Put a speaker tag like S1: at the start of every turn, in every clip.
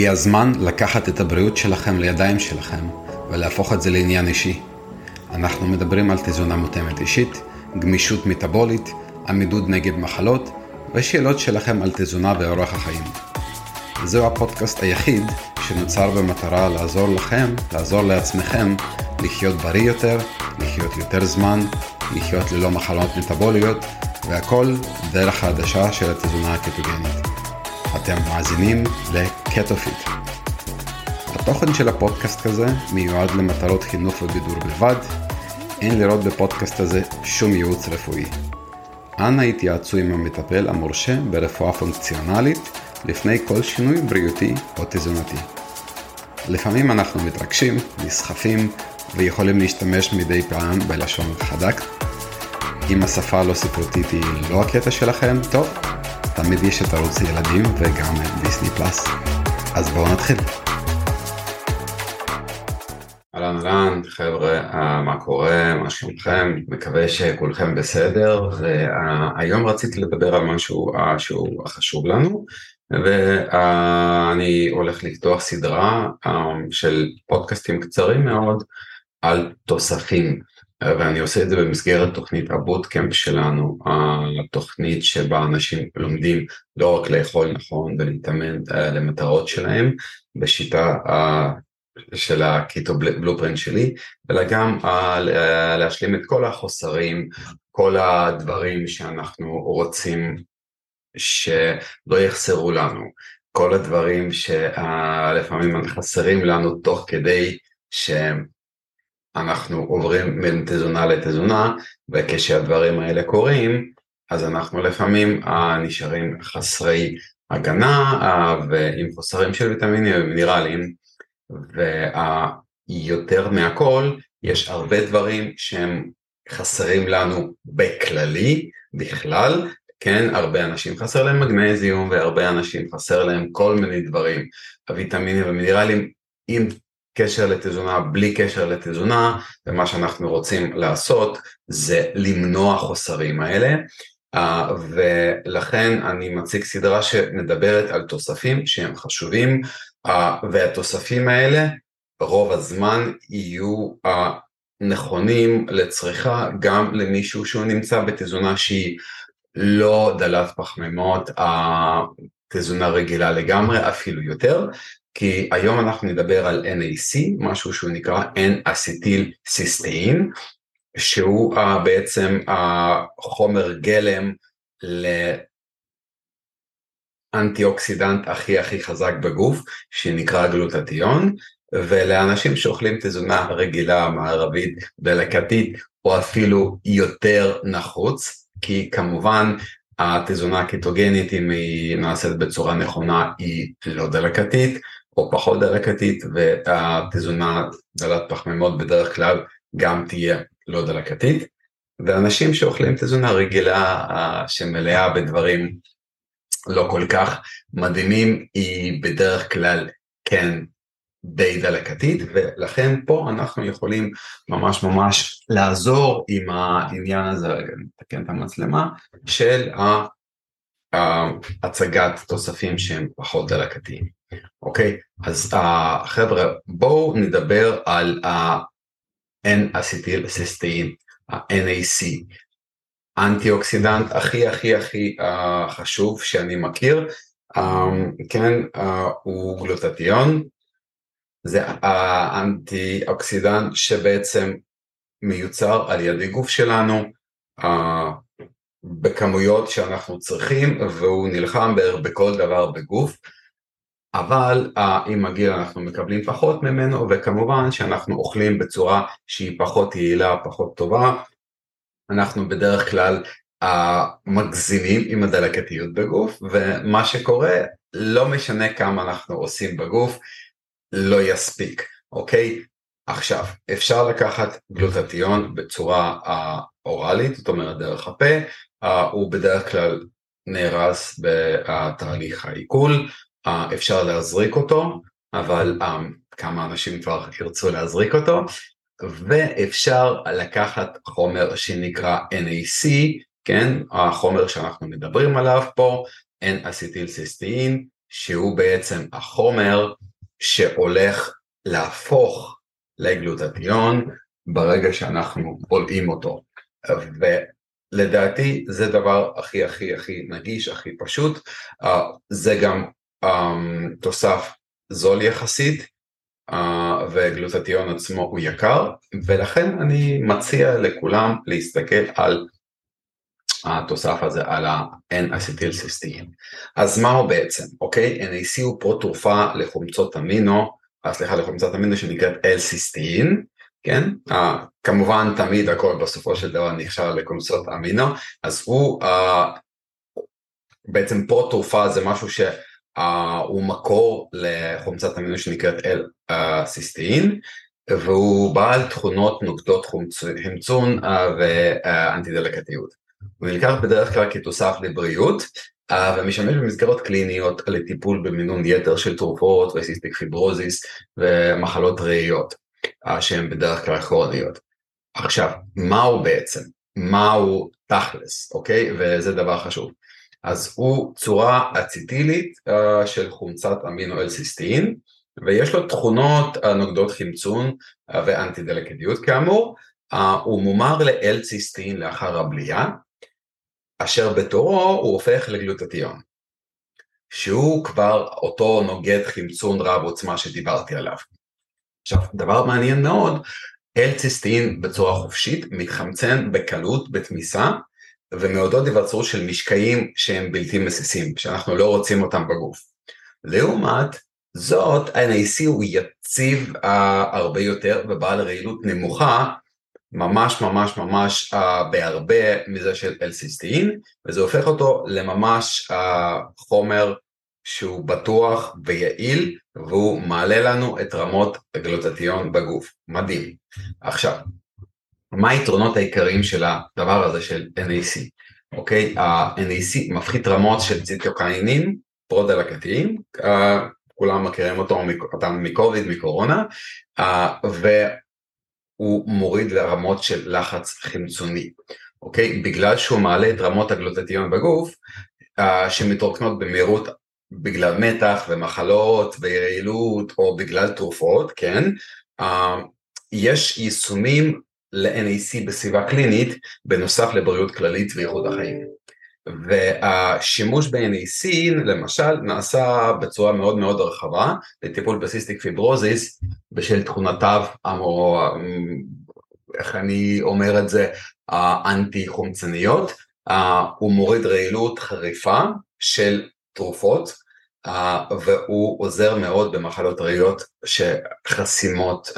S1: הגיע הזמן לקחת את הבריאות שלכם לידיים שלכם ולהפוך את זה לעניין אישי. אנחנו מדברים על תזונה מותאמת אישית, גמישות מטבולית, עמידות נגד מחלות ושאלות שלכם על תזונה ואורח החיים. זהו הפודקאסט היחיד שנוצר במטרה לעזור לכם, לעזור לעצמכם, לחיות בריא יותר, לחיות יותר זמן, לחיות ללא מחלות מטבוליות, והכל דרך העדשה של התזונה הקטוגנית. אתם מאזינים לקטופיט. התוכן של הפודקאסט הזה מיועד למטרות חינוך ובידור בלבד. אין לראות בפודקאסט הזה שום ייעוץ רפואי. אנא התייעצו עם המטפל המורשה ברפואה פונקציונלית לפני כל שינוי בריאותי או תזונתי. לפעמים אנחנו מתרגשים, נסחפים ויכולים להשתמש מדי פעם בלשון חדק. אם השפה הלא ספרותית היא לא הקטע שלכם, טוב, תמיד יש את ערוץ ילדים וגם דיסני פלאס. אז בואו נתחיל. אהלן אהלן חבר'ה, uh, מה קורה, מה שלומכם, מקווה שכולכם בסדר והיום רציתי לדבר על משהו uh, שהוא חשוב לנו ואני הולך לפתוח סדרה uh, של פודקאסטים קצרים מאוד על תוספים ואני עושה את זה במסגרת תוכנית הבוטקאמפ שלנו, התוכנית שבה אנשים לומדים לא רק לאכול נכון ולהתאמן למטרות שלהם בשיטה אה, של הקיטו בלופרינט שלי, אלא גם אה, להשלים את כל החוסרים, כל הדברים שאנחנו רוצים שלא יחסרו לנו, כל הדברים שלפעמים חסרים לנו תוך כדי שהם אנחנו עוברים בין תזונה לתזונה, וכשהדברים האלה קורים, אז אנחנו לפעמים uh, נשארים חסרי הגנה uh, ועם חוסרים של ויטמינים ומינרלים, ויותר מהכל, יש הרבה דברים שהם חסרים לנו בכללי, בכלל, כן, הרבה אנשים חסר להם מגנזיום והרבה אנשים חסר להם כל מיני דברים, הוויטמינים ומינרלים, אם קשר לתזונה בלי קשר לתזונה, ומה שאנחנו רוצים לעשות זה למנוע חוסרים האלה, uh, ולכן אני מציג סדרה שמדברת על תוספים שהם חשובים, uh, והתוספים האלה רוב הזמן יהיו uh, נכונים לצריכה גם למישהו שהוא נמצא בתזונה שהיא לא דלת פחמימות, תזונה רגילה לגמרי, אפילו יותר, כי היום אנחנו נדבר על NAC, משהו שהוא נקרא N-אסיטיל סיסטאין, שהוא uh, בעצם החומר גלם לאנטי אוקסידנט הכי הכי חזק בגוף, שנקרא גלוטטיון, ולאנשים שאוכלים תזונה רגילה, מערבית, דלקתית, או אפילו יותר נחוץ, כי כמובן התזונה הקיטוגנית, אם היא נעשית בצורה נכונה, היא לא דלקתית, או פחות דלקתית, והתזונה דלת פחמימות בדרך כלל גם תהיה לא דלקתית. ואנשים שאוכלים תזונה רגילה שמלאה בדברים לא כל כך מדהימים, היא בדרך כלל כן די דלקתית, ולכן פה אנחנו יכולים ממש ממש לעזור עם העניין הזה, רגע נתקן את המצלמה, של הצגת תוספים שהם פחות דלקתיים. אוקיי, אז uh, חבר'ה, בואו נדבר על ה-N-acetyl cysteine, ה-NAC, אנטיאוקסידנט הכי הכי הכי uh, חשוב שאני מכיר, um, כן, uh, הוא גלוטטיון, זה האנטיאוקסידנט שבעצם מיוצר על ידי גוף שלנו, uh, בכמויות שאנחנו צריכים והוא נלחם בערך בכל דבר בגוף אבל עם הגיל אנחנו מקבלים פחות ממנו וכמובן שאנחנו אוכלים בצורה שהיא פחות יעילה, פחות טובה, אנחנו בדרך כלל uh, מגזימים עם הדלקתיות בגוף ומה שקורה לא משנה כמה אנחנו עושים בגוף לא יספיק, אוקיי? עכשיו, אפשר לקחת גלוטטיון בצורה uh, אוראלית, זאת אומרת דרך הפה, הוא בדרך כלל נהרס בתהליך העיכול, אפשר להזריק אותו, אבל כמה אנשים כבר ירצו להזריק אותו, ואפשר לקחת חומר שנקרא NAC, כן, החומר שאנחנו מדברים עליו פה, N-אסיטיל סיסטאין, שהוא בעצם החומר שהולך להפוך לגלוטטיון ברגע שאנחנו בולעים אותו. ולדעתי זה דבר הכי הכי הכי נגיש, הכי פשוט, uh, זה גם um, תוסף זול יחסית, uh, וגלוטטיון עצמו הוא יקר, ולכן אני מציע לכולם להסתכל על התוסף הזה על ה-N-אסיטיל סיסטין. אז מה הוא בעצם, אוקיי? NAC הוא פה תרופה לחומצות אמינו, אה, סליחה, לחומצת אמינו שנקראת L-סיסטין, כן? Uh, כמובן תמיד הכל בסופו של דבר נכשל לחומצות אמינו, אז הוא uh, בעצם פה תרופה זה משהו שהוא uh, מקור לחומצת אמינו שנקראת L-סיסטין, והוא בעל תכונות נוגדות חמצון uh, ואנטי דלקתיות. הוא נלקח בדרך כלל כתוסף לבריאות ומשמש במסגרות קליניות לטיפול במינון יתר של תרופות וסיסטיק פיברוזיס ומחלות ראיות שהן בדרך כלל כרוניות. עכשיו, מהו בעצם? מהו תכלס, אוקיי? וזה דבר חשוב. אז הוא צורה אציטילית uh, של חומצת אמינו אלסיסטין ויש לו תכונות uh, נוגדות חמצון uh, ואנטי דלקדיות כאמור, uh, הוא מומר לאלציסטין לאחר הבליעה אשר בתורו הוא הופך לגלוטטיון, שהוא כבר אותו נוגד חמצון רב עוצמה שדיברתי עליו. עכשיו, דבר מעניין מאוד, אלציסטין בצורה חופשית מתחמצן בקלות בתמיסה ומעודד היווצרות של משקעים שהם בלתי מסיסים, שאנחנו לא רוצים אותם בגוף. לעומת זאת, NAC הוא יציב uh, הרבה יותר ובעל רעילות נמוכה ממש ממש ממש uh, בהרבה מזה של אלסיסטין וזה הופך אותו לממש uh, חומר שהוא בטוח ויעיל והוא מעלה לנו את רמות הגלוטטיון בגוף, מדהים. עכשיו, מה היתרונות העיקריים של הדבר הזה של NAC? אוקיי, ה-NAC מפחית רמות של ציטוקיינים פרו-דלקתיים, uh, כולם מכירים אותו, אותם מקוביד, מקורונה, uh, הוא מוריד לרמות של לחץ חמצוני, אוקיי? בגלל שהוא מעלה את רמות הגלוטטיון בגוף, uh, שמתרוקנות במהירות בגלל מתח ומחלות ויעילות או בגלל תרופות, כן? Uh, יש יישומים ל-NAC בסביבה קלינית בנוסף לבריאות כללית ואיכות החיים. והשימוש ב-NAC למשל נעשה בצורה מאוד מאוד רחבה לטיפול בסיסטיק פיברוזיס בשל תכונותיו, או איך אני אומר את זה, האנטי חומצניות, הוא מוריד רעילות חריפה של תרופות והוא עוזר מאוד במחלות ראיות שחסימות,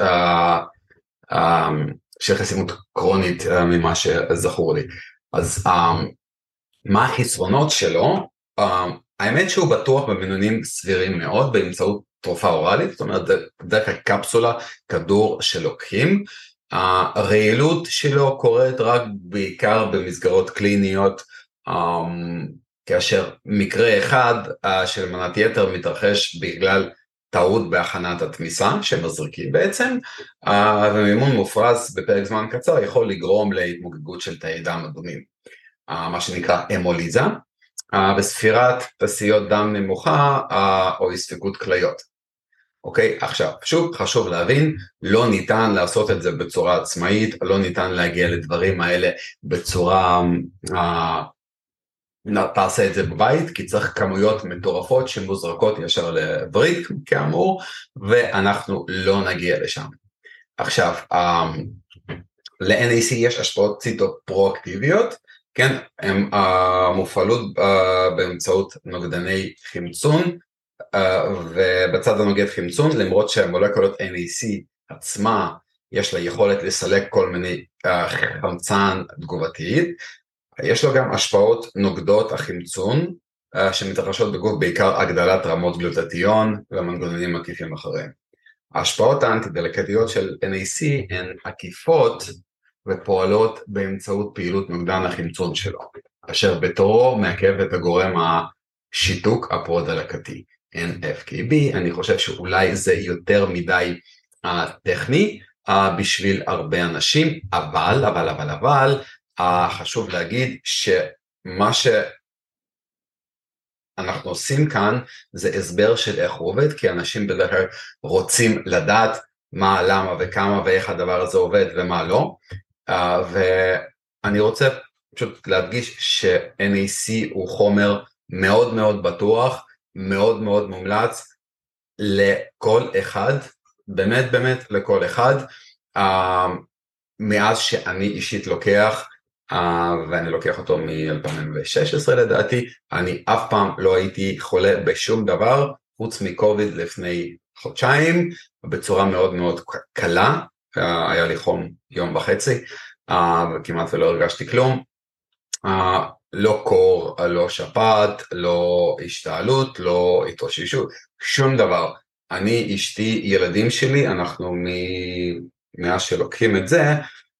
S1: שחסימות קרונית ממה שזכור לי. אז מה החסרונות שלו? Uh, האמת שהוא בטוח במינונים סבירים מאוד באמצעות תרופה אוראלית, זאת אומרת דרך הקפסולה, כדור שלוקחים. הרעילות שלו קורית רק בעיקר במסגרות קליניות, um, כאשר מקרה אחד uh, של מנת יתר מתרחש בגלל טעות בהכנת התמיסה שמזריקים בעצם, uh, ומימון מופרז בפרק זמן קצר יכול לגרום להתמוגגות של תאי דם אדומים. מה שנקרא המוליזה, וספירת תסיות דם נמוכה או הספיקות כליות. אוקיי, עכשיו, שוב חשוב להבין, לא ניתן לעשות את זה בצורה עצמאית, לא ניתן להגיע לדברים האלה בצורה, אה, תעשה את זה בבית, כי צריך כמויות מטורפות שמוזרקות ישר לבריק, כאמור, ואנחנו לא נגיע לשם. עכשיו, אה, ל-NAC יש השפעות ציטופרואקטיביות, כן, הן uh, מופעלות uh, באמצעות נוגדני חמצון, ובצד הנוגד חמצון, למרות שהמולקולות NAC עצמה, יש לה יכולת לסלק כל מיני חמצן תגובתית, יש לו גם השפעות נוגדות החמצון, uh, שמתרחשות בגוף בעיקר הגדלת רמות גלוטטיון ומנגנונים עקיפים אחרים. ההשפעות האנטי-דלקתיות של NAC הן עקיפות ופועלות באמצעות פעילות נוגדן החמצון שלו, אשר בתורו מעכב את הגורם השיתוק הפרו-דלקתי, NFKB, אני חושב שאולי זה יותר מדי uh, טכני uh, בשביל הרבה אנשים, אבל, אבל, אבל, אבל, חשוב להגיד שמה ש... אנחנו עושים כאן זה הסבר של איך הוא עובד, כי אנשים בדרך כלל רוצים לדעת מה, למה וכמה ואיך הדבר הזה עובד ומה לא. Uh, ואני רוצה פשוט להדגיש ש-NAC הוא חומר מאוד מאוד בטוח, מאוד מאוד מומלץ לכל אחד, באמת באמת לכל אחד. Uh, מאז שאני אישית לוקח, ואני לוקח אותו מ-2016 לדעתי, אני אף פעם לא הייתי חולה בשום דבר, חוץ מקוביד לפני חודשיים, בצורה מאוד מאוד קלה, uh, היה לי חום יום וחצי, uh, וכמעט ולא הרגשתי כלום. לא קור, לא שפעת, לא השתעלות, לא התאוששות, שום דבר. אני, אשתי, ילדים שלי, אנחנו. מאז שלוקחים את זה,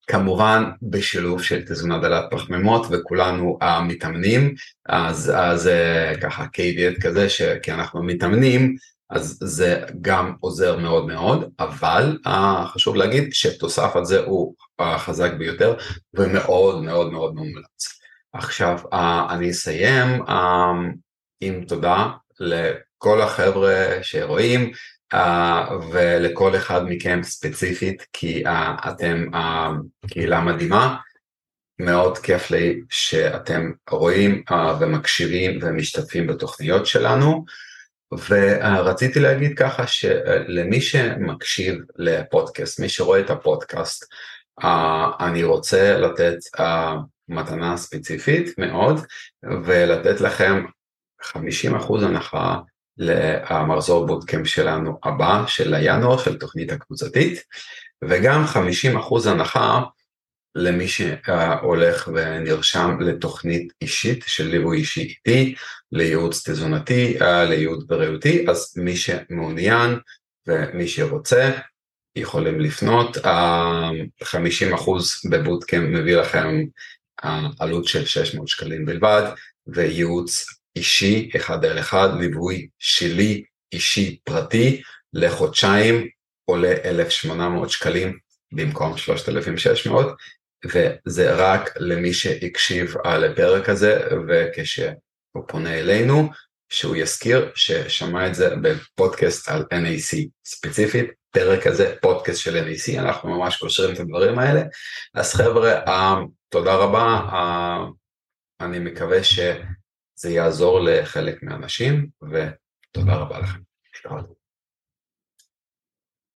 S1: כמובן בשילוב של תזונה דלת פחמימות וכולנו המתאמנים, אז זה ככה קייביאט כזה שכי אנחנו מתאמנים, אז זה גם עוזר מאוד מאוד, אבל uh, חשוב להגיד שתוסף על זה הוא החזק ביותר ומאוד מאוד מאוד מומלץ. עכשיו uh, אני אסיים עם תודה לכל החבר'ה שרואים, ולכל אחד מכם ספציפית, כי uh, אתם uh, קהילה מדהימה. מאוד כיף לי שאתם רואים uh, ומקשיבים ומשתתפים בתוכניות שלנו. ורציתי להגיד ככה שלמי שמקשיב לפודקאסט, מי שרואה את הפודקאסט, uh, אני רוצה לתת uh, מתנה ספציפית מאוד ולתת לכם 50% הנחה למחזור בוטקאמפ שלנו הבא, של הינואר, של תוכנית הקבוצתית, וגם 50% הנחה למי שהולך ונרשם לתוכנית אישית של ליווי אישי איתי, לייעוץ תזונתי, לייעוץ בריאותי, אז מי שמעוניין ומי שרוצה יכולים לפנות, 50% בבוטקאמפ מביא לכם עלות של 600 שקלים בלבד, וייעוץ אישי אחד על אחד, ליווי שלי אישי פרטי לחודשיים עולה 1,800 שקלים במקום 3,600 וזה רק למי שהקשיב על הפרק הזה וכשהוא פונה אלינו שהוא יזכיר ששמע את זה בפודקאסט על NAC ספציפית פרק הזה פודקאסט של NAC אנחנו ממש קושרים את הדברים האלה. אז חבר'ה תודה רבה אני מקווה ש... זה יעזור לחלק מהאנשים, ותודה רבה לכם.